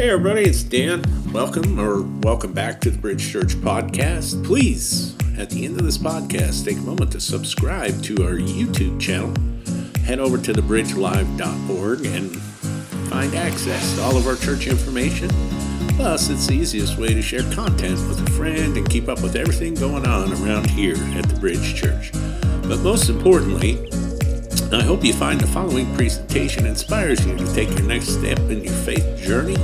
Hey, everybody, it's Dan. Welcome or welcome back to the Bridge Church podcast. Please, at the end of this podcast, take a moment to subscribe to our YouTube channel. Head over to thebridgelive.org and find access to all of our church information. Plus, it's the easiest way to share content with a friend and keep up with everything going on around here at the Bridge Church. But most importantly, I hope you find the following presentation inspires you to take your next step in your faith journey,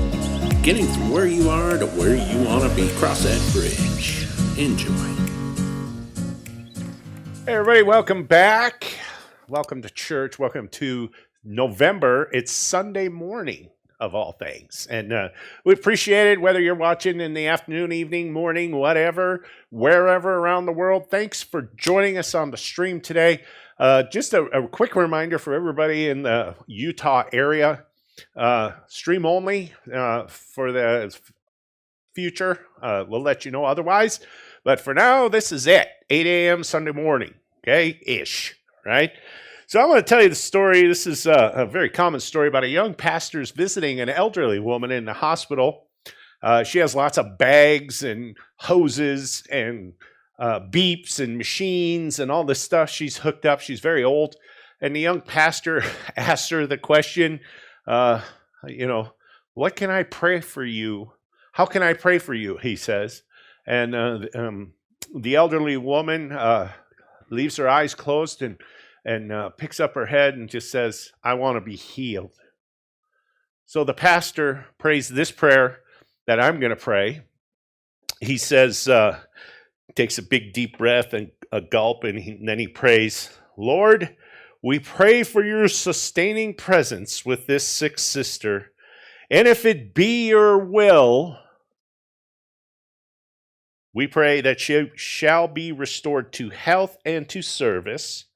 getting from where you are to where you want to be. Cross that bridge. Enjoy. Hey, everybody, welcome back. Welcome to church. Welcome to November. It's Sunday morning, of all things. And uh, we appreciate it, whether you're watching in the afternoon, evening, morning, whatever, wherever around the world. Thanks for joining us on the stream today. Uh, just a, a, quick reminder for everybody in the Utah area uh, stream only uh, for the future. Uh, we'll let you know otherwise. But for now, this is it 8 a.m. Sunday morning, okay? Ish, right? So I'm going to tell you the story. This is a, a, very common story about a young pastor's visiting an elderly woman in the hospital. Uh, she has lots of bags and hoses and uh, beeps and machines and all this stuff. She's hooked up. She's very old. And the young pastor asks her the question, uh, you know, what can I pray for you? How can I pray for you? He says. And uh, um, the elderly woman uh, leaves her eyes closed and, and uh, picks up her head and just says, I want to be healed. So the pastor prays this prayer that I'm going to pray. He says, uh, takes a big deep breath and a gulp, and, he, and then he prays, Lord, we pray for your sustaining presence with this sick sister. And if it be your will, we pray that she shall be restored to health and to service.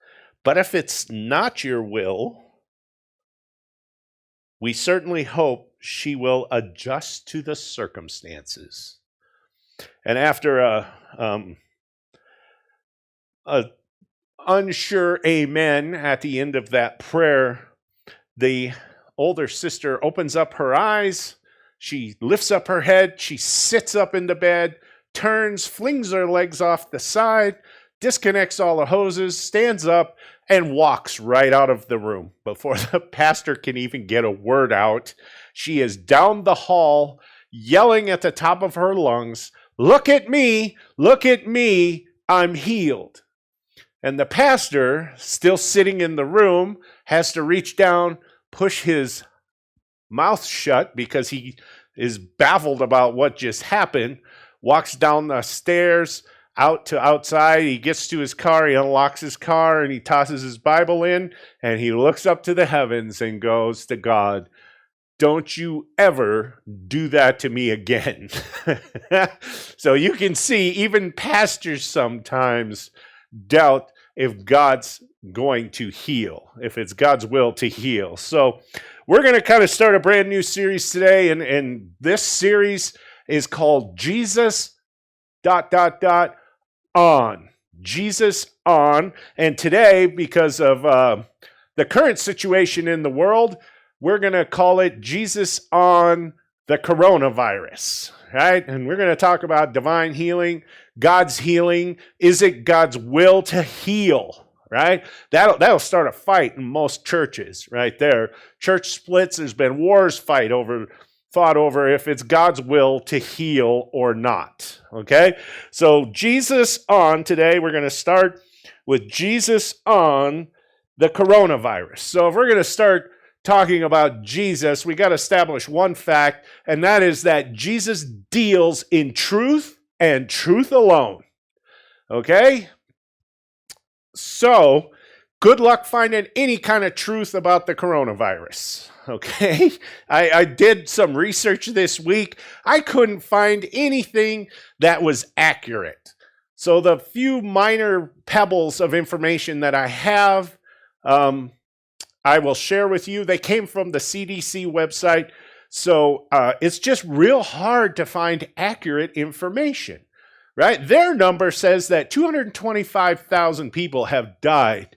But if it's not your will, we certainly hope she will adjust to the circumstances. And after a, um, a unsure amen at the end of that prayer, the older sister opens up her eyes. She lifts up her head. She sits up in the bed, turns, flings her legs off the side, disconnects all the hoses, stands up, and walks right out of the room. Before the pastor can even get a word out, she is down the hall, yelling at the top of her lungs, Look at me, look at me, I'm healed. And the pastor, still sitting in the room, has to reach down, push his mouth shut because he is baffled about what just happened, walks down the stairs out to outside. He gets to his car, he unlocks his car, and he tosses his Bible in, and he looks up to the heavens and goes to God, don't you ever do that to me again. so you can see, even pastors sometimes doubt if God's going to heal, if it's God's will to heal. So we're going to kind of start a brand new series today, and, and this series is called Jesus dot dot dot on. Jesus on. And today, because of uh, the current situation in the world, we're going to call it Jesus on the coronavirus, right? And we're going to talk about divine healing, God's healing. Is it God's will to heal? Right? That'll, that'll start a fight in most churches, right there. Church splits, there's been wars fight over, fought over if it's God's will to heal or not. Okay? So, Jesus on today, we're going to start with Jesus on the coronavirus. So, if we're going to start talking about Jesus, we got to establish one fact, and that is that Jesus deals in truth and truth alone. Okay? So, good luck finding any kind of truth about the coronavirus. Okay? I, I, did some research this week. I couldn't find anything that was accurate. So, the few minor pebbles of information that I have, um, I will share with you. They came from the CDC website. So uh, it's just real hard to find accurate information, right? Their number says that 225,000 people have died,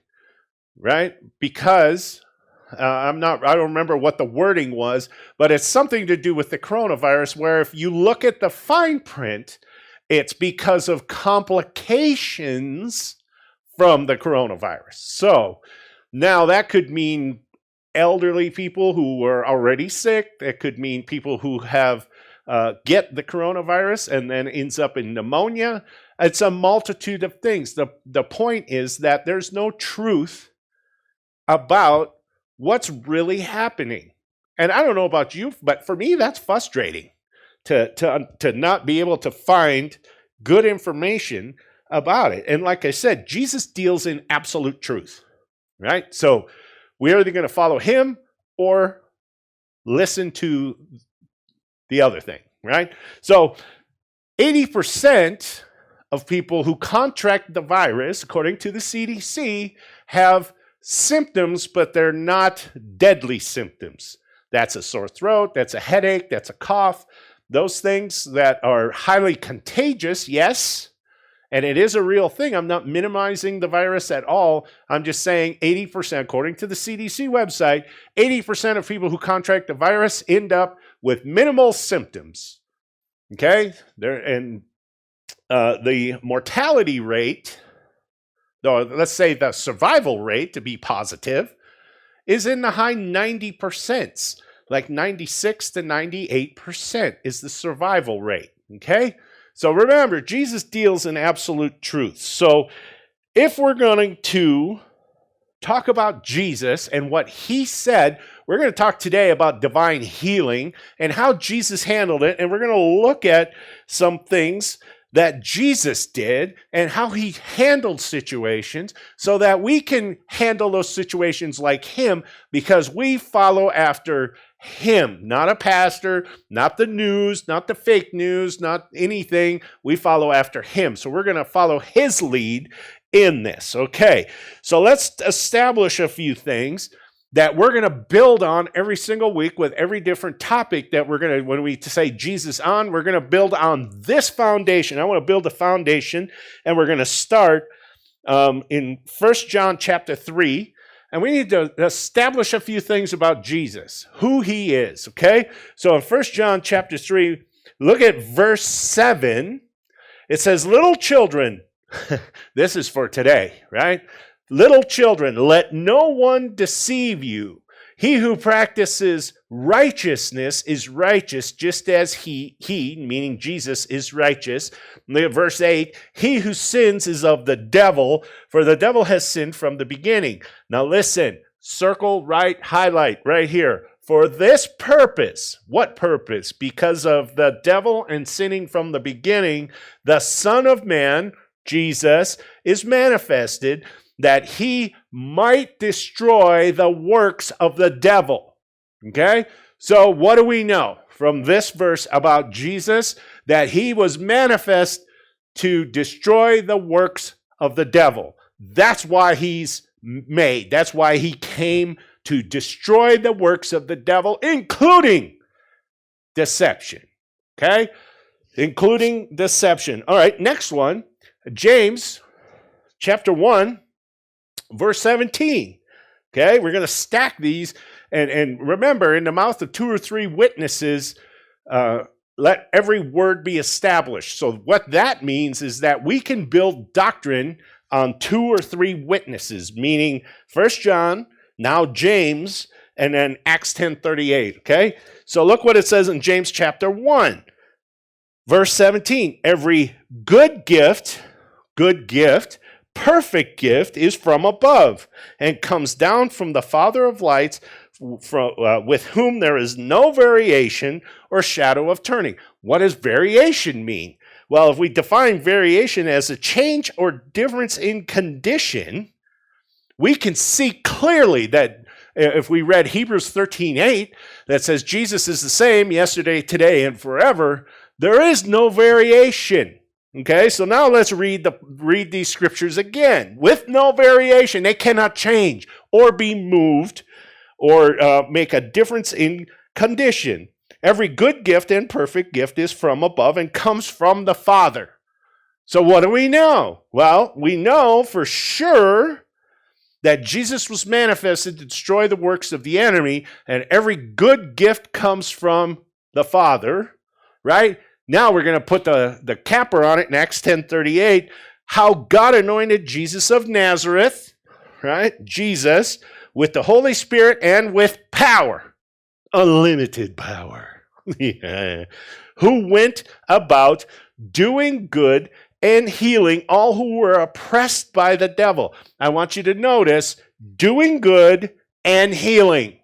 right? Because Uh, I'm not, I don't remember what the wording was, but it's something to do with the coronavirus, where if you look at the fine print, it's because of complications from the coronavirus. So now that could mean elderly people who were already sick. It could mean people who have uh, get the coronavirus and then ends up in pneumonia. It's a multitude of things. The, the point is that there's no truth about what's really happening. And I don't know about you, but for me, that's frustrating to, to, to not be able to find good information about it. And like I said, Jesus deals in absolute truth, right? So we're either going to follow him or listen to the other thing, right? So 80% of people who contract the virus, according to the CDC, have symptoms, but they're not deadly symptoms. That's a sore throat, that's a headache, that's a cough. Those things that are highly contagious, yes, and it is a real thing. I'm not minimizing the virus at all. I'm just saying 80%, according to the CDC website, 80% of people who contract the virus end up with minimal symptoms. Okay? There and uh, the mortality rate or let's say the survival rate to be positive, is in the high 90%, like 96 to 98% is the survival rate. Okay? So remember, Jesus deals in absolute truth. So if we're going to talk about Jesus and what he said, we're going to talk today about divine healing and how Jesus handled it. And we're going to look at some things that Jesus did and how he handled situations so that we can handle those situations like him because we follow after him, not a pastor, not the news, not the fake news, not anything. We follow after him. So we're going to follow his lead in this. Okay. So let's establish a few things that we're going to build on every single week with every different topic that we're going to, when we say Jesus on, we're going to build on this foundation. I want to build a foundation, and we're going to start um, in First John chapter 3. And we need to establish a few things about Jesus, who he is, okay? So in First John chapter 3, look at verse 7. It says, Little children, this is for today, right? Little children, let no one deceive you. He who practices righteousness is righteous just as he, he, meaning Jesus, is righteous. Verse 8, he who sins is of the devil, for the devil has sinned from the beginning. Now listen, circle, right, highlight right here. For this purpose, what purpose? Because of the devil and sinning from the beginning, the Son of Man, Jesus, is manifested that he might destroy the works of the devil. Okay? So, what do we know from this verse about Jesus? That he was manifest to destroy the works of the devil. That's why he's made. That's why he came to destroy the works of the devil, including deception. Okay? Including deception. All right, next one. James chapter 1 verse 17. Okay, we're going to stack these. And, and remember, in the mouth of two or three witnesses, uh, let every word be established. So, what that means is that we can build doctrine on two or three witnesses, meaning First John, now James, and then Acts 10:38. Okay? So look what it says in James chapter 1, verse 17. Every good gift, good gift perfect gift is from above and comes down from the Father of lights, from, uh, with whom there is no variation or shadow of turning. What does variation mean? Well, if we define variation as a change or difference in condition, we can see clearly that uh, if we read Hebrews 13:8 that says Jesus is the same yesterday, today and forever, there is no variation. Okay, so now let's read the read these scriptures again with no variation. They cannot change or be moved or uh, make a difference in condition. Every good gift and perfect gift is from above and comes from the Father. So what do we know? Well, we know for sure that Jesus was manifested to destroy the works of the enemy, and every good gift comes from the Father, right? Now we're going to put the, the capper on it in Acts 10:38, how God anointed Jesus of Nazareth, right? Jesus with the Holy Spirit and with power, unlimited power. yeah. Who went about doing good and healing all who were oppressed by the devil. I want you to notice doing good and healing.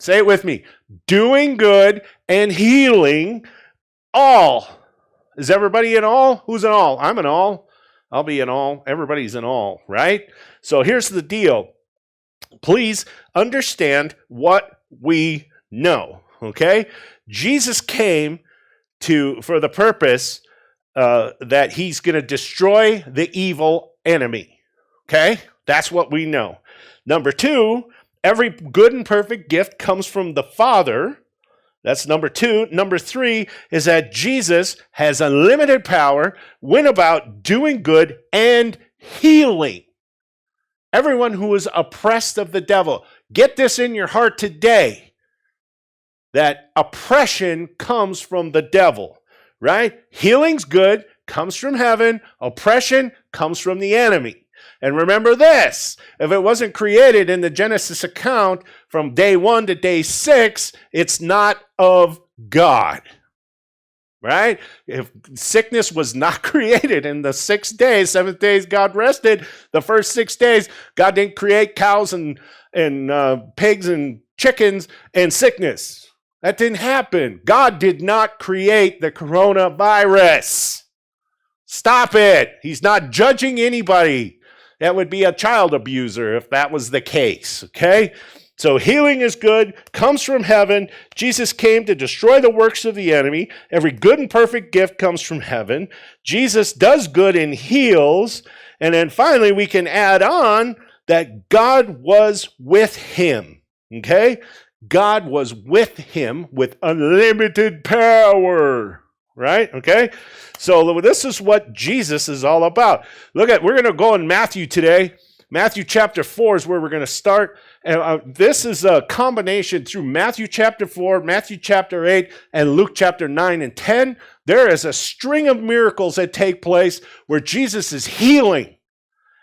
Say it with me doing good and healing all. Is everybody in all? Who's in all? I'm in all. I'll be in all. Everybody's in all, right? So here's the deal. Please understand what we know, okay? Jesus came to for the purpose uh, that he's going to destroy the evil enemy. Okay? That's what we know. Number two, every good and perfect gift comes from the Father. That's number two. Number three is that Jesus has unlimited power, went about doing good and healing everyone who is oppressed of the devil. Get this in your heart today that oppression comes from the devil right? Healing's good, comes from heaven, oppression comes from the enemy. And remember this if it wasn't created in the Genesis account from day one to day six, it's not of God. Right? If sickness was not created in the six days, seventh days, God rested. The first six days, God didn't create cows and, and uh, pigs and chickens and sickness. That didn't happen. God did not create the coronavirus. Stop it. He's not judging anybody. That would be a child abuser if that was the case, okay? So healing is good, comes from heaven. Jesus came to destroy the works of the enemy. Every good and perfect gift comes from heaven. Jesus does good and heals. And then finally, we can add on that God was with him. Okay? God was with him with unlimited power. Right? Okay? So this is what Jesus is all about. Look at, we're going to go in Matthew today. Matthew chapter 4 is where we're going to start. And uh, this is a combination through Matthew chapter 4, Matthew chapter 8, and Luke chapter 9 and 10. There is a string of miracles that take place where Jesus is healing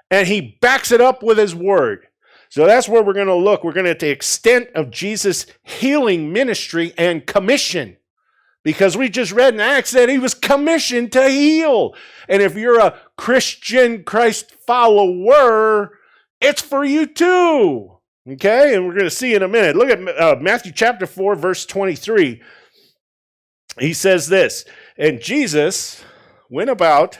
and he backs it up with his word. So that's where we're going to look. We're going to at the extent of Jesus' healing ministry and commission. Because we just read in Acts that he was commissioned to heal. And if you're a Christian Christ follower, it's for you too. Okay? And we're going to see in a minute. Look at uh, Matthew chapter 4, verse 23. He says this And Jesus went about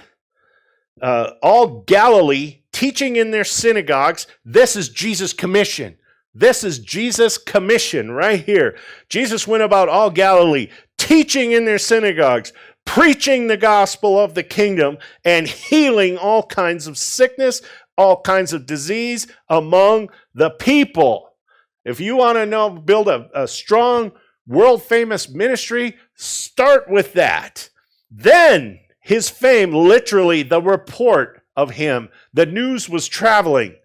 uh, all Galilee teaching in their synagogues. This is Jesus' commission. This is Jesus' commission right here. Jesus went about all Galilee, teaching in their synagogues, preaching the gospel of the kingdom, and healing all kinds of sickness, all kinds of disease among the people. If you want to know, build a, a strong, world famous ministry, start with that. Then his fame, literally, the report of him. The news was traveling,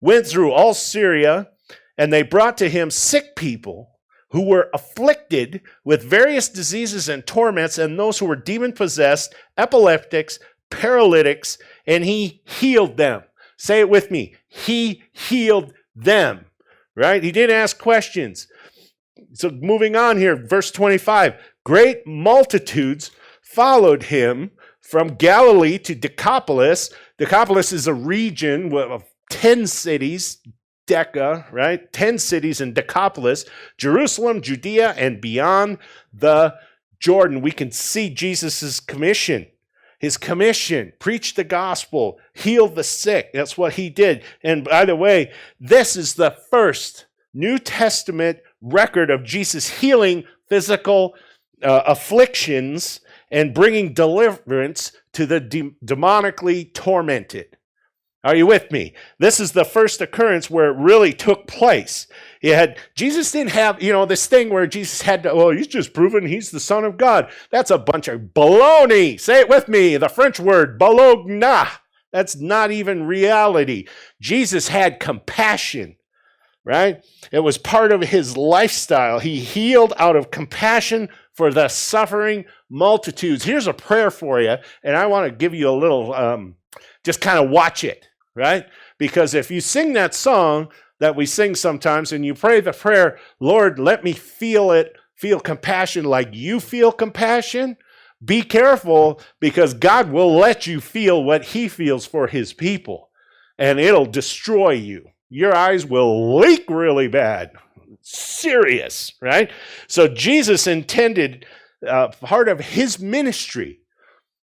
went through all Syria, and they brought to him sick people who were afflicted with various diseases and torments, and those who were demon possessed, epileptics, paralytics, and he healed them. Say it with me. He healed them, right? He didn't ask questions. So moving on here, verse 25 great multitudes followed him from Galilee to Decapolis. Decapolis is a region of 10 cities, Deca, right? 10 cities in Decapolis, Jerusalem, Judea, and beyond the Jordan. We can see Jesus' commission. His commission, preach the gospel, heal the sick. That's what he did. And by the way, this is the first New Testament record of Jesus healing physical uh, afflictions and bringing deliverance to the de- demonically tormented. Are you with me? This is the first occurrence where it really took place. He had Jesus didn't have, you know, this thing where Jesus had to, oh, he's just proven he's the Son of God. That's a bunch of baloney. Say it with me, the French word, bologna. That's not even reality. Jesus had compassion, right? It was part of his lifestyle. He healed out of compassion for the suffering multitudes. Here's a prayer for you, and I want to give you a little, um, just kind of watch it, right? Because if you sing that song that we sing sometimes and you pray the prayer, Lord, let me feel it, feel compassion like you feel compassion, be careful because God will let you feel what He feels for His people and it'll destroy you. Your eyes will leak really bad. Serious, right? So Jesus intended uh, part of His ministry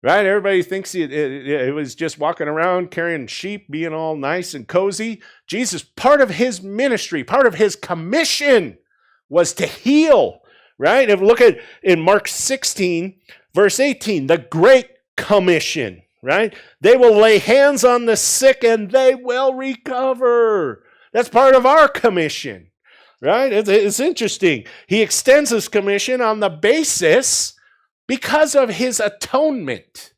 Right? Everybody thinks it, it, it, was just walking around carrying sheep, being all nice and cozy. Jesus, part of his ministry, part of his commission was to heal. Right? If look at in Mark 16, verse 18, the Great Commission. Right? They will lay hands on the sick and they will recover. That's part of our commission. Right? It's, it's interesting. He extends his commission on the basis because of his atonement,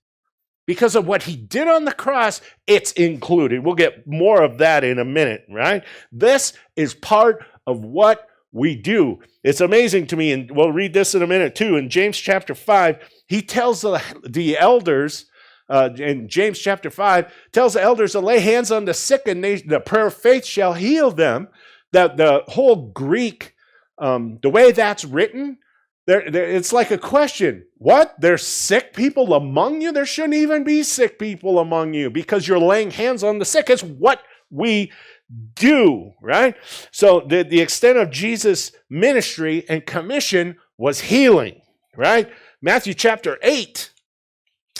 because of what he did on the cross, it's included. We'll get more of that in a minute, right? This is part of what we do. It's amazing to me, and we'll read this in a minute too. In James chapter 5, he tells the, the elders, uh, in James chapter 5, tells the elders to lay hands on the sick and they, the prayer of faith shall heal them. That the whole Greek, um, the way that's written, there, there, it's like a question. What? There's sick people among you? There shouldn't even be sick people among you because you're laying hands on the sick. It's what we do, right? So the, the extent of Jesus' ministry and commission was healing, right? Matthew chapter 8.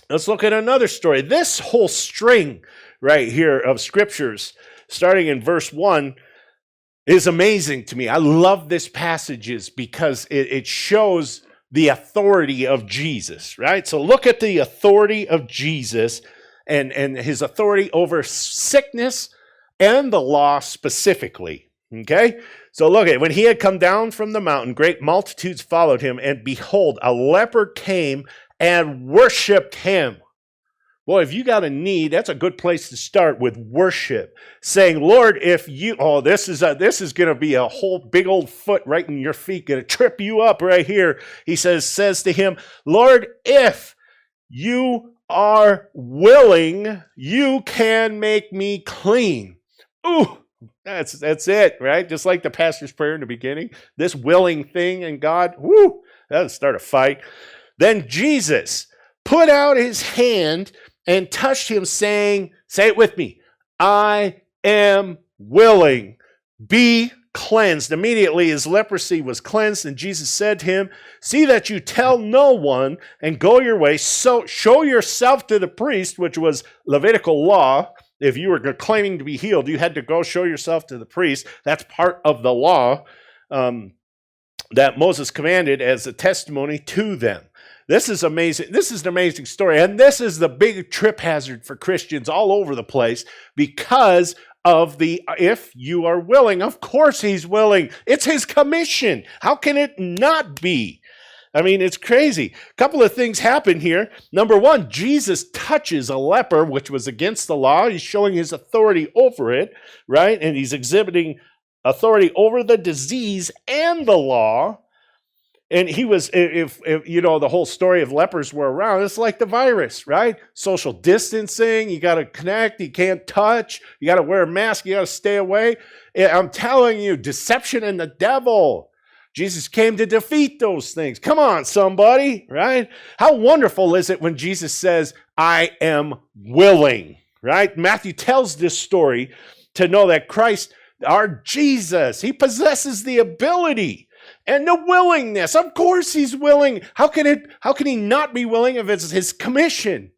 Let's look at another story. This whole string right here of scriptures, starting in verse 1, is amazing to me. I love this passages because it, it shows the authority of Jesus, right? So look at the authority of Jesus and, and his authority over sickness and the law specifically. Okay? So look at when he had come down from the mountain, great multitudes followed him, and behold, a leper came and worshiped him. Boy, if you got a need, that's a good place to start with worship. Saying, Lord, if you, oh, this is a, this is going to be a whole big old foot right in your feet, going to trip you up right here. He says, says to him, Lord, if you are willing, you can make me clean. Ooh, that's that's it, right? Just like the pastor's prayer in the beginning. This willing thing in God, whoo, that'll start a fight. Then Jesus put out his hand and touched him, saying, Say it with me, I am willing. Be cleansed. Immediately his leprosy was cleansed, and Jesus said to him, See that you tell no one and go your way. So show yourself to the priest, which was Levitical law. If you were claiming to be healed, you had to go show yourself to the priest. That's part of the law um, that Moses commanded as a testimony to them. This is amazing. This is an amazing story. And this is the big trip hazard for Christians all over the place because of the if you are willing. Of course, he's willing. It's his commission. How can it not be? I mean, it's crazy. A couple of things happen here. Number one, Jesus touches a leper, which was against the law. He's showing his authority over it, right? And he's exhibiting authority over the disease and the law and he was if, if, you know the whole story of lepers were around it's like the virus right? Social distancing you got to connect you can't touch you got to wear a mask you got to stay away. I'm telling you deception and the devil. Jesus came to defeat those things. Come on somebody right? How wonderful is it when jesus says i am willing right? Matthew tells this story to know that christ our jesus he possesses the ability and the willingness. Of course he's willing. How can it how can he not be willing if it's his commission?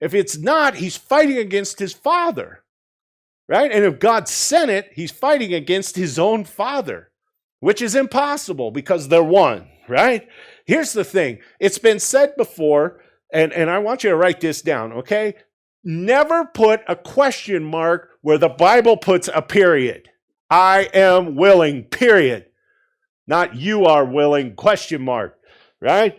If it's not, he's fighting against his father. Right? And if God sent it, he's fighting against his own father, which is impossible because they're one, right? Here's the thing. It's been said before, and, and I want you to write this down, okay? Never put a question mark where the Bible puts a period. I am willing, period. Not you are willing, question mark, right?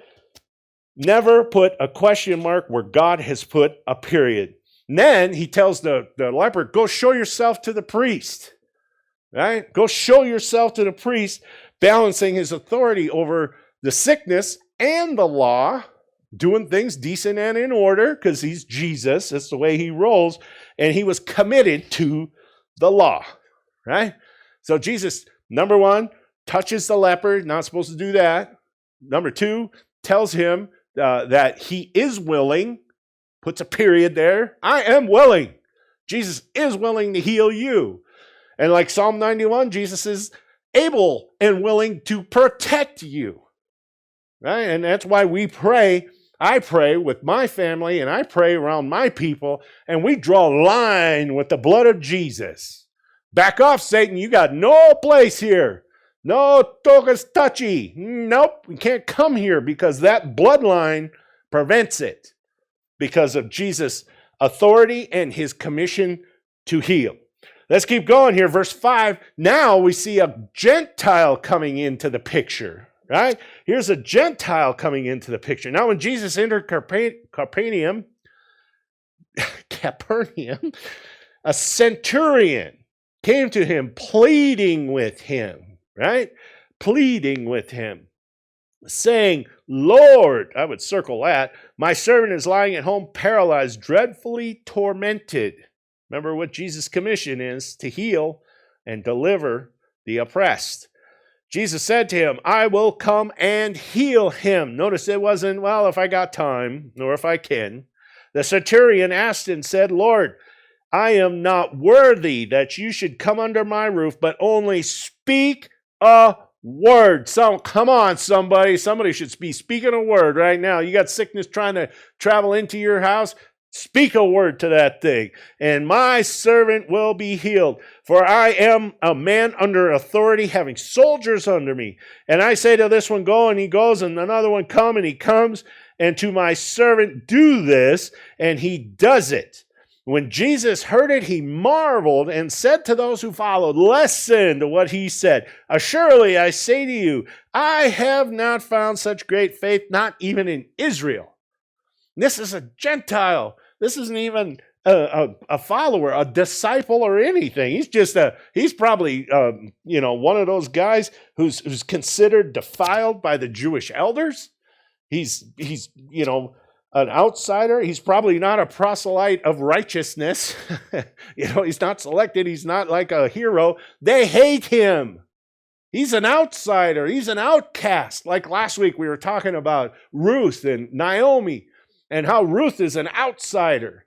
Never put a question mark where God has put a period. And then he tells the, the leper, Go show yourself to the priest. Right? Go show yourself to the priest, balancing his authority over the sickness and the law, doing things decent and in order because he's Jesus. That's the way he rolls. And he was committed to the law. Right? So Jesus, number one, touches the leper, not supposed to do that. Number two, tells him uh, that he is willing, puts a period there. I am willing. Jesus is willing to heal you. And like Psalm 91, Jesus is able and willing to protect you. Right? And that's why we pray. I pray with my family and I pray around my people, and we draw a line with the blood of Jesus. Back off, Satan. You got no place here. No togas touchy. Nope, we can't come here because that bloodline prevents it because of Jesus' authority and his commission to heal. Let's keep going here. Verse 5. Now we see a Gentile coming into the picture, right? Here's a Gentile coming into the picture. Now, when Jesus entered Capernaum, Capernaum, a centurion came to him pleading with him right? Pleading with him, saying, Lord, I would circle that, my servant is lying at home paralyzed, dreadfully tormented. Remember what Jesus' commission is to heal and deliver the oppressed. Jesus said to him, I will come and heal him. Notice it wasn't, well, if I got time, nor if I can. The centurion asked and said, Lord, I am not worthy that you should come under my roof, but only speak a word. So come on, somebody. Somebody should be speaking a word right now. You got sickness trying to travel into your house. Speak a word to that thing, and my servant will be healed. For I am a man under authority, having soldiers under me. And I say to this one, Go, and he goes, and another one, Come, and he comes. And to my servant, Do this, and he does it. When Jesus heard it, he marveled and said to those who followed, Listen to what he said. Assuredly, I say to you, I have not found such great faith, not even in Israel. This is a Gentile. This isn't even a, a, a follower, a disciple, or anything. He's just a, he's probably, um, you know, one of those guys who's, who's considered defiled by the Jewish elders. He's, he's, you know, an outsider. He's probably not a proselyte of righteousness. you know, he's not selected. He's not like a hero. They hate him. He's an outsider. He's an outcast. Like last week, we were talking about Ruth and Naomi and how Ruth is an outsider.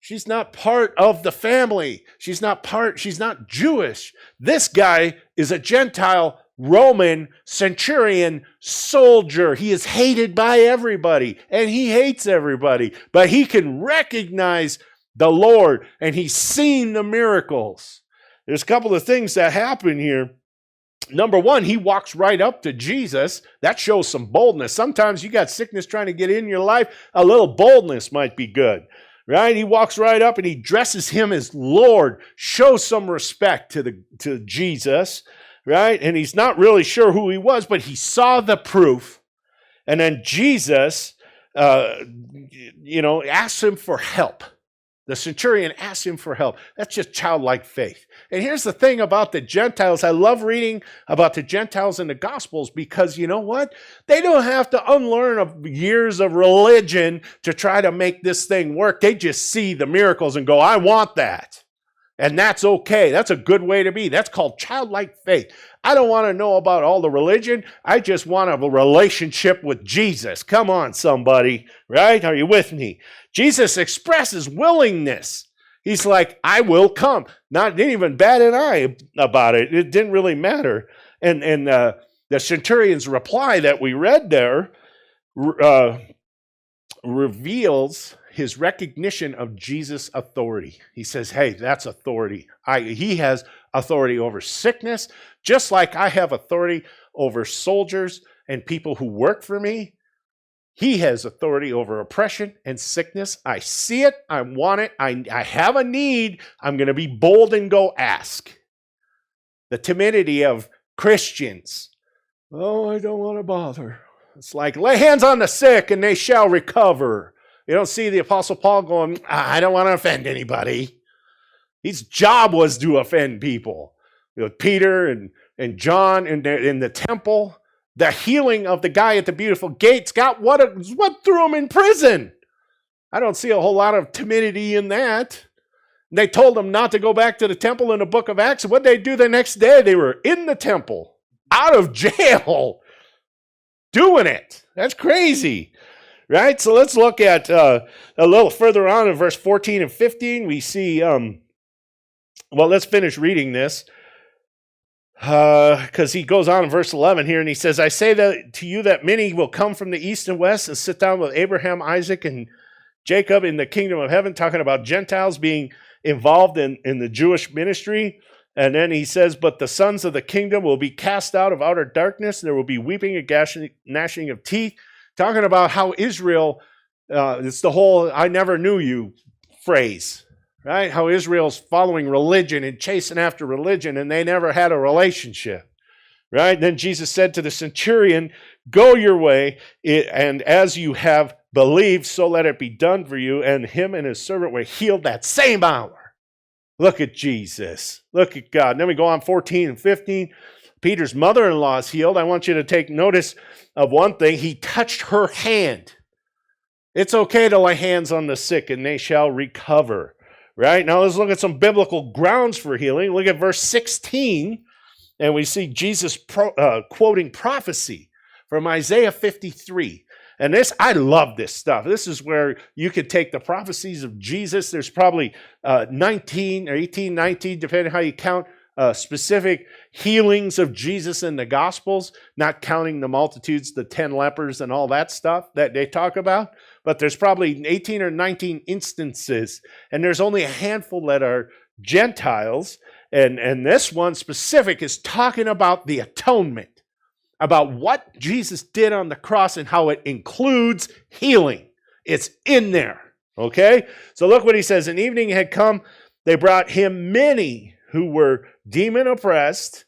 She's not part of the family. She's not part, she's not Jewish. This guy is a Gentile Roman centurion soldier. He is hated by everybody and he hates everybody, but he can recognize the Lord and he's seen the miracles. There's a couple of things that happen here. Number one, he walks right up to Jesus. That shows some boldness. Sometimes you got sickness trying to get in your life, a little boldness might be good right he walks right up and he dresses him as lord shows some respect to the to jesus right? And he's not really sure who he was, but he saw the proof. And then Jesus, uh, you know, asked him for help. The centurion asked him for help. That's just childlike faith. And here's the thing about the Gentiles. I love reading about the Gentiles in the Gospels because you know what? They don't have to unlearn years of religion to try to make this thing work. They just see the miracles and go, I want that. And that's okay. That's a good way to be. That's called childlike faith. I don't want to know about all the religion. I just want a relationship with Jesus. Come on, somebody, right? Are you with me? Jesus expresses willingness. He's like, I will come. Not didn't even bat an eye about it. It didn't really matter. And and uh, the centurion's reply that we read there uh, reveals his recognition of Jesus' authority. He says, Hey, that's authority. I, he has authority over sickness, just like I have authority over soldiers and people who work for me. He has authority over oppression and sickness. I see it. I want it. I, I have a need. I'm going to be bold and go ask. The timidity of Christians. Oh, I don't want to bother. It's like lay hands on the sick and they shall recover. You don't see the Apostle Paul going, I don't want to offend anybody. His job was to offend people. You know, Peter and, and John in the, in the temple, the healing of the guy at the beautiful gates got what, what threw him in prison. I don't see a whole lot of timidity in that. They told him not to go back to the temple in the book of Acts. What did they do the next day? They were in the temple, out of jail, doing it. That's crazy right? So let's look at uh, a little further on in verse 14 and 15. We see, um, well, let's finish reading this because uh, he goes on in verse 11 here and he says, I say that to you that many will come from the east and west and sit down with Abraham, Isaac, and Jacob in the kingdom of heaven, talking about Gentiles being involved in, in the Jewish ministry. And then he says, But the sons of the kingdom will be cast out of outer darkness. and There will be weeping and gnashing of teeth talking about how Israel, uh, it's the whole I never knew you phrase, right? How Israel's following religion and chasing after religion and they never had a relationship, right? Then Jesus said to the centurion, Go your way, and as you have believed, so let it be done for you. And him and his servant were healed that same hour. Look at Jesus. Look at God. And then we go on 14 and 15. Peter's mother in law is healed. I want you to take notice of one thing. He touched her hand. It's okay to lay hands on the sick and they shall recover. Right? Now let's look at some biblical grounds for healing. Look at verse 16, and we see Jesus pro, uh, quoting prophecy from Isaiah 53. And this, I love this stuff. This is where you could take the prophecies of Jesus. There's probably uh, 19 or 18, 19, depending how you count, uh, specific healings of Jesus in the Gospels, not counting the multitudes, the 10 lepers, and all that stuff that they talk about. But there's probably 18 or 19 instances, and there's only a handful that are Gentiles. And, and this one specific is talking about the atonement, about what Jesus did on the cross and how it includes healing. It's in there. Okay? So look what he says. An evening had come, they brought him many who were demon oppressed.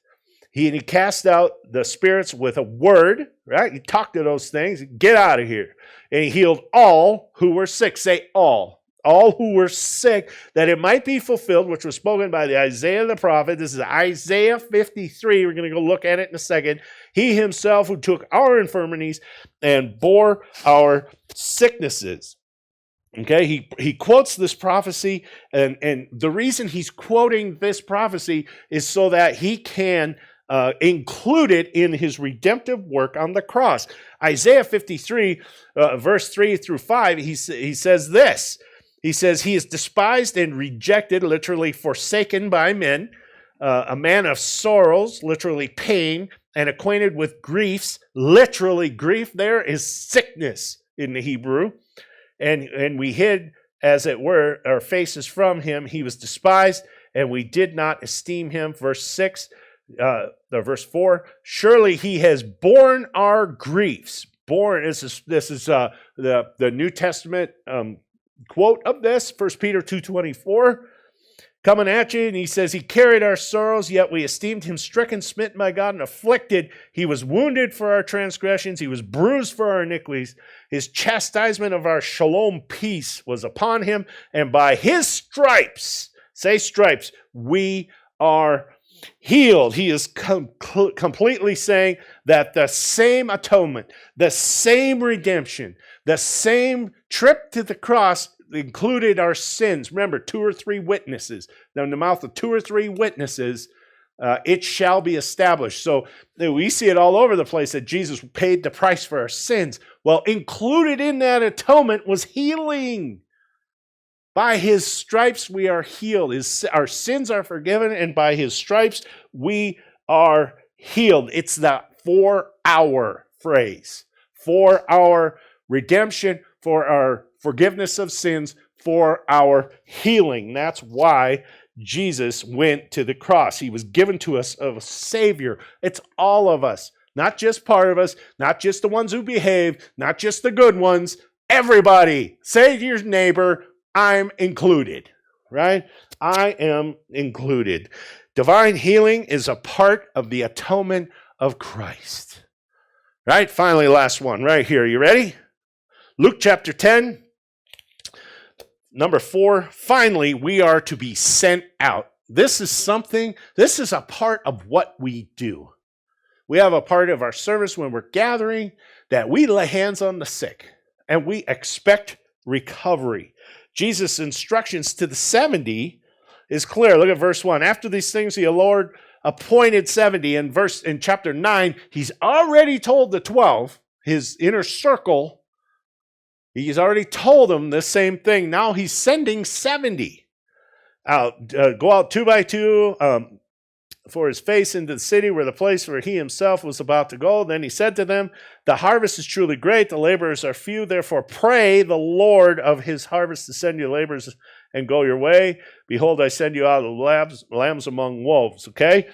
He, he cast out the spirits with a word, right? He talked to those things, get out of here. And he healed all who were sick. Say all. All who were sick, that it might be fulfilled, which was spoken by the Isaiah the prophet. This is Isaiah 53. We're going to go look at it in a second. He himself who took our infirmities and bore our sicknesses. Okay, he, he quotes this prophecy, and, and the reason he's quoting this prophecy is so that he can uh, include it in his redemptive work on the cross. Isaiah 53, uh, verse 3 through 5, he, he says this He says, He is despised and rejected, literally forsaken by men, uh, a man of sorrows, literally pain, and acquainted with griefs. Literally, grief there is sickness in the Hebrew and, and we hid, as it were, our faces from him. He was despised, and we did not esteem him. Verse 6, uh, verse 4 Surely he has borne our griefs. Born, this is, this is uh, the, the New Testament um, quote of this, 1 Peter 2.24 coming at you, and he says, He carried our sorrows, yet we esteemed him stricken, smitten by God, and afflicted. He was wounded for our transgressions, he was bruised for our iniquities. His chastisement of our shalom peace was upon him, and by his stripes, say stripes, we are healed. He is com- completely saying that the same atonement, the same redemption, the same trip to the cross included our sins. Remember, two or three witnesses. Now, in the mouth of two or three witnesses, uh, it shall be established. So we see it all over the place that Jesus paid the price for our sins. Well, included in that atonement was healing. By his stripes we are healed. His, our sins are forgiven, and by his stripes we are healed. It's that for our phrase. For our redemption, for our forgiveness of sins, for our healing. That's why Jesus went to the cross. He was given to us of a Savior. It's all of us, not just part of us, not just the ones who behave, not just the good ones. Everybody. Say to your neighbor, I'm included, right? I am included. Divine healing is a part of the atonement of Christ. Right? Finally, last one right here. You ready? Luke chapter 10, Number four, finally, we are to be sent out. This is something, this is a part of what we do. We have a part of our service when we're gathering that we lay hands on the sick and we expect recovery. Jesus' instructions to the 70 is clear. Look at verse 1. After these things, the Lord appointed 70. In verse in chapter 9, he's already told the 12, his inner circle, he's already told them the same thing. Now he's sending 70 out, uh, go out two by two, um, for his face into the city where the place where he himself was about to go. Then he said to them, The harvest is truly great, the laborers are few. Therefore, pray the Lord of his harvest to send you laborers and go your way. Behold, I send you out of lambs, lambs among wolves. Okay?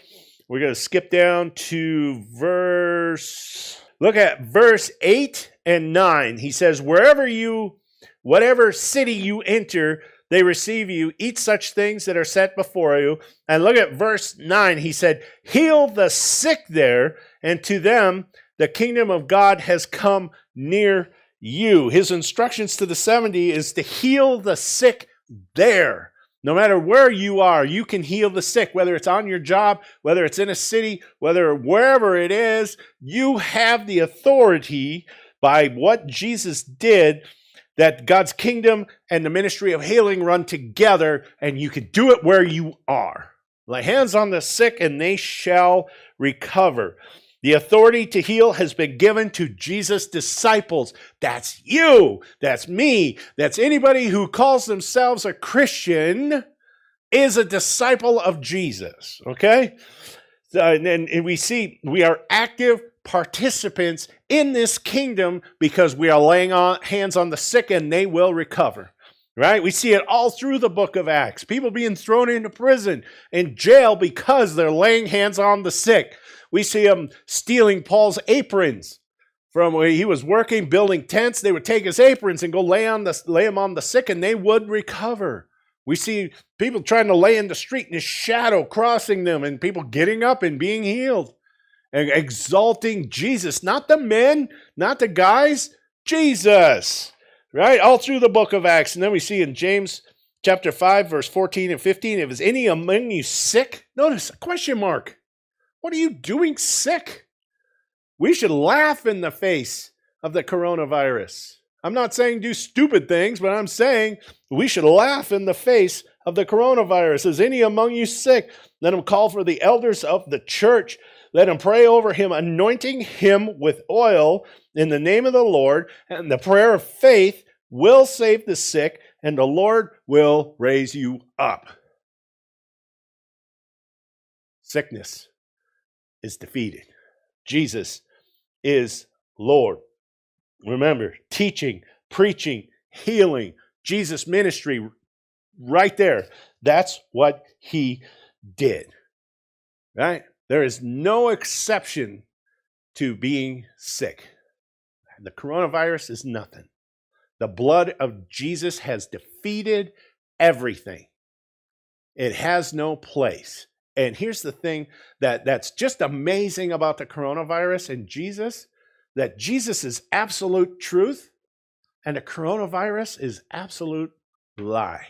We're going to skip down to verse. Look at verse 8 and 9. He says, Wherever you, whatever city you enter, they receive you, eat such things that are set before you. And look at verse 9. He said, Heal the sick there, and to them the kingdom of God has come near you. His instructions to the 70 is to heal the sick there. No matter where you are, you can heal the sick, whether it's on your job, whether it's in a city, whether wherever it is, you have the authority by what Jesus did that God's kingdom and the ministry of healing run together, and you can do it where you are. Lay hands on the sick, and they shall recover. The authority to heal has been given to Jesus' disciples. That's you. That's me. That's anybody who calls themselves a Christian is a disciple of Jesus. Okay? and, and we see we are active participants in this kingdom because we are laying on, hands on the sick and they will recover. Right? We see it all through the book of Acts. People being thrown into prison and jail because they're laying hands on the sick. We see him stealing Paul's aprons from where he was working, building tents. They would take his aprons and go lay on the lay them on the sick, and they would recover. We see people trying to lay in the street and his shadow crossing them, and people getting up and being healed and exalting Jesus, not the men, not the guys, Jesus. Right? All through the book of Acts. And then we see in James chapter 5, verse 14 and 15, if is any among you sick, notice a question mark. What are you doing sick? We should laugh in the face of the coronavirus. I'm not saying do stupid things, but I'm saying we should laugh in the face of the coronavirus. Is any among you sick? Let him call for the elders of the church let him pray over him, anointing him with oil in the name of the Lord. And the prayer of faith will save the sick, and the Lord will raise you up. Sickness is defeated. Jesus is Lord. Remember, teaching, preaching, healing, Jesus' ministry, right there. That's what he did. Right? There is no exception to being sick. The coronavirus is nothing. The blood of Jesus has defeated everything. It has no place. And here's the thing that, that's just amazing about the coronavirus and Jesus that Jesus is absolute truth and the coronavirus is absolute lie.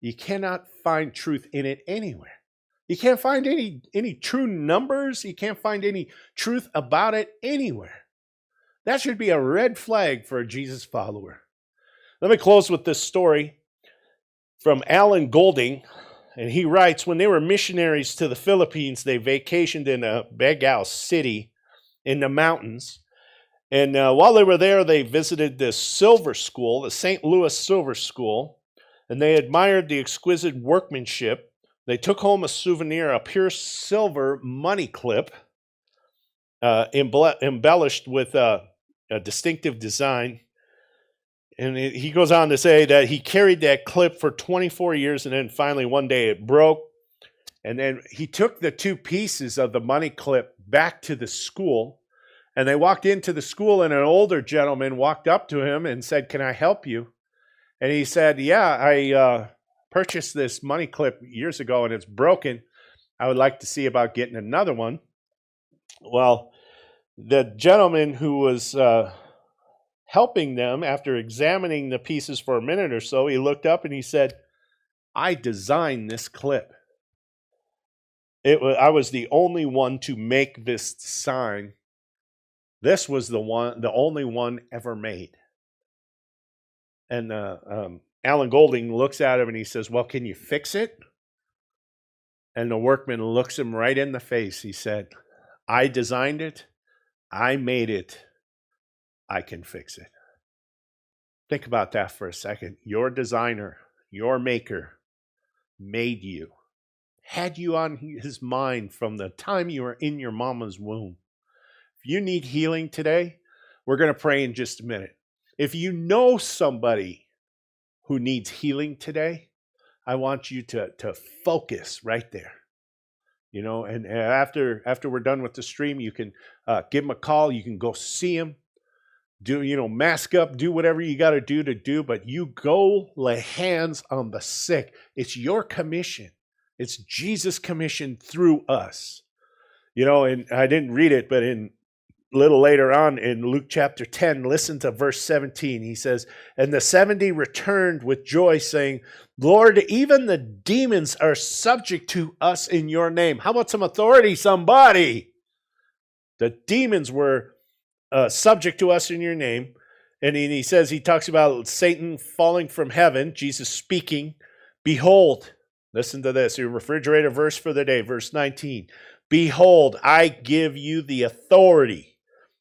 You cannot find truth in it anywhere. You can't find any any true numbers. You can't find any truth about it anywhere. That should be a red flag for a Jesus follower. Let me close with this story from Alan Golding. And he writes When they were missionaries to the Philippines, they vacationed in a Baguio city in the mountains. And uh, while they were there, they visited this Silver School, the St. Louis Silver School, and they admired the exquisite workmanship they took home a souvenir, a pure silver money clip, uh, embellished with a, a, distinctive design. And it, he goes on to say that he carried that clip for 24 years, and then finally one day it broke. And then he took the two pieces of the money clip back to the school. And they walked into the school, and an older gentleman walked up to him and said, Can I help you? And he said, Yeah, I. Uh, purchased this money clip years ago and it's broken. I would like to see about getting another one. Well, the gentleman who was uh, helping them after examining the pieces for a minute or so, he looked up and he said, I designed this clip. It was, I was the only one to make this sign. This was the one, the only one ever made. And uh, um, Alan Golding looks at him and he says, Well, can you fix it? And the workman looks him right in the face. He said, I designed it. I made it. I can fix it. Think about that for a second. Your designer, your maker, made you, had you on his mind from the time you were in your mama's womb. If you need healing today, we're going to pray in just a minute. If you know somebody who needs healing today, I want you to, to focus right there. You know, and after after we're done with the stream, you can uh, give them a call. You can go see them, do you know, mask up, do whatever you got to do to do. But you go lay hands on the sick. It's your commission. It's Jesus' commission through us. You know, and I didn't read it, but in a little later on in Luke chapter 10, listen to verse 17. He says, And the 70 returned with joy, saying, Lord, even the demons are subject to us in your name. How about some authority, somebody? The demons were uh, subject to us in your name. And he, he says, he talks about Satan falling from heaven, Jesus speaking. Behold, listen to this, your refrigerator verse for the day, verse 19. Behold, I give you the authority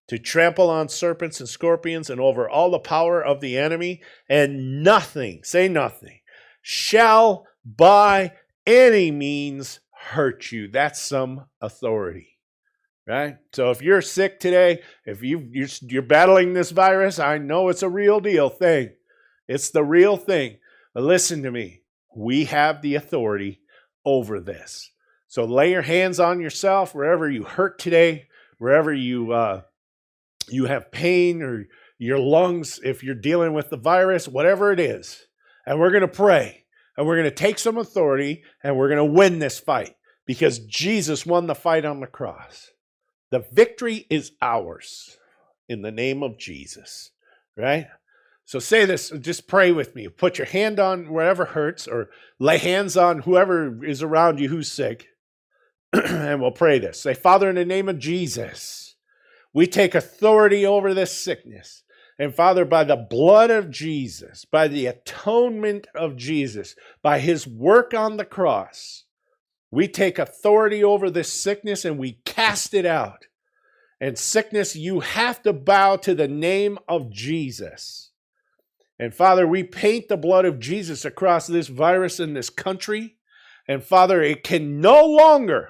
to trample on serpents and scorpions and over all the power of the enemy, and nothing, say nothing, shall by any means hurt you. That's some authority. So if you're sick today, if you you're, you're battling this virus, I know it's a real deal thing. It's the real thing. But listen to me. We have the authority over this. So lay your hands on yourself wherever you hurt today, wherever you uh, you have pain or your lungs, if you're dealing with the virus, whatever it is. And we're going to pray and we're going to take some authority and we're going to win this fight because Jesus won the fight on the cross. The victory is ours in the name of Jesus, right? So say this, just pray with me. Put your hand on wherever hurts or lay hands on whoever is around you who's sick. and we'll pray this. Say, Father, in the name of Jesus, we take authority over this sickness. And Father, by the blood of Jesus, by the atonement of Jesus, by his work on the cross, we take authority over this sickness and we cast it out. And sickness, you have to bow to the name of Jesus. And Father, we paint the blood of Jesus across this virus in this country. And Father, it can no longer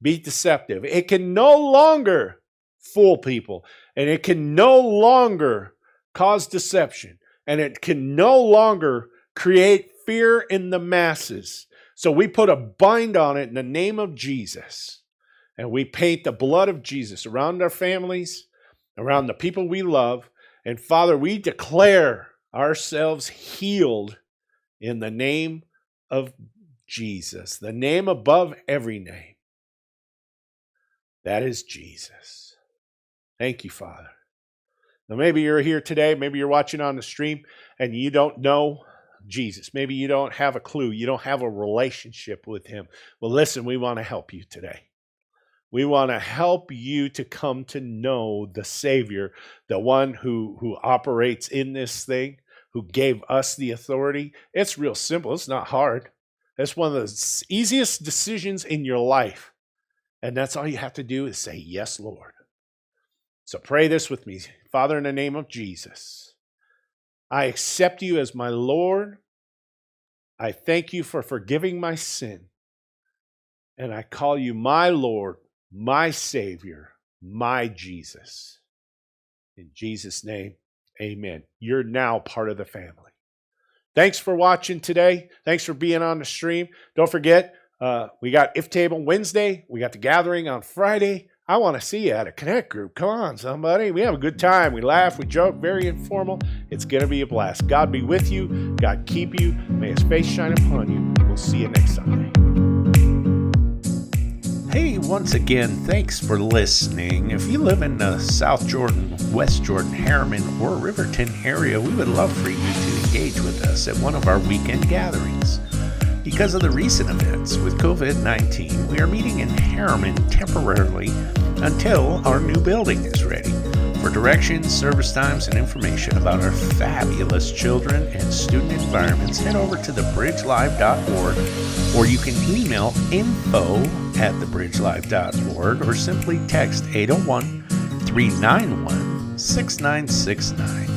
be deceptive. It can no longer fool people. And it can no longer cause deception. And it can no longer create fear in the masses. So we put a bind on it in the name of Jesus. And we paint the blood of Jesus around our families, around the people we love. And Father, we declare ourselves healed in the name of Jesus, the name above every name. That is Jesus. Thank you, Father. Now, maybe you're here today, maybe you're watching on the stream, and you don't know Jesus. Maybe you don't have a clue, you don't have a relationship with Him. Well, listen, we want to help you today. We want to help you to come to know the Savior, the one who, who operates in this thing, who gave us the authority. It's real simple, it's not hard. It's one of the easiest decisions in your life. And that's all you have to do is say, Yes, Lord. So pray this with me. Father, in the name of Jesus, I accept you as my Lord. I thank you for forgiving my sin. And I call you my Lord, my Savior, my Jesus. In Jesus' name, amen. You're now part of the family. Thanks for watching today. Thanks for being on the stream. Don't forget, uh, we got If Table Wednesday. We got the gathering on Friday. I want to see you at a Connect group. Come on, somebody. We have a good time. We laugh, we joke, very informal. It's going to be a blast. God be with you. God keep you. May his face shine upon you. We'll see you next Sunday. Hey, once again, thanks for listening. If you live in the South Jordan, West Jordan, Herriman, or Riverton area, we would love for you to engage with us at one of our weekend gatherings. Because of the recent events with COVID 19, we are meeting in Herriman temporarily until our new building is ready. For directions, service times, and information about our fabulous children and student environments, head over to thebridgelive.org or you can email info at thebridgelive.org or simply text 801 391 6969.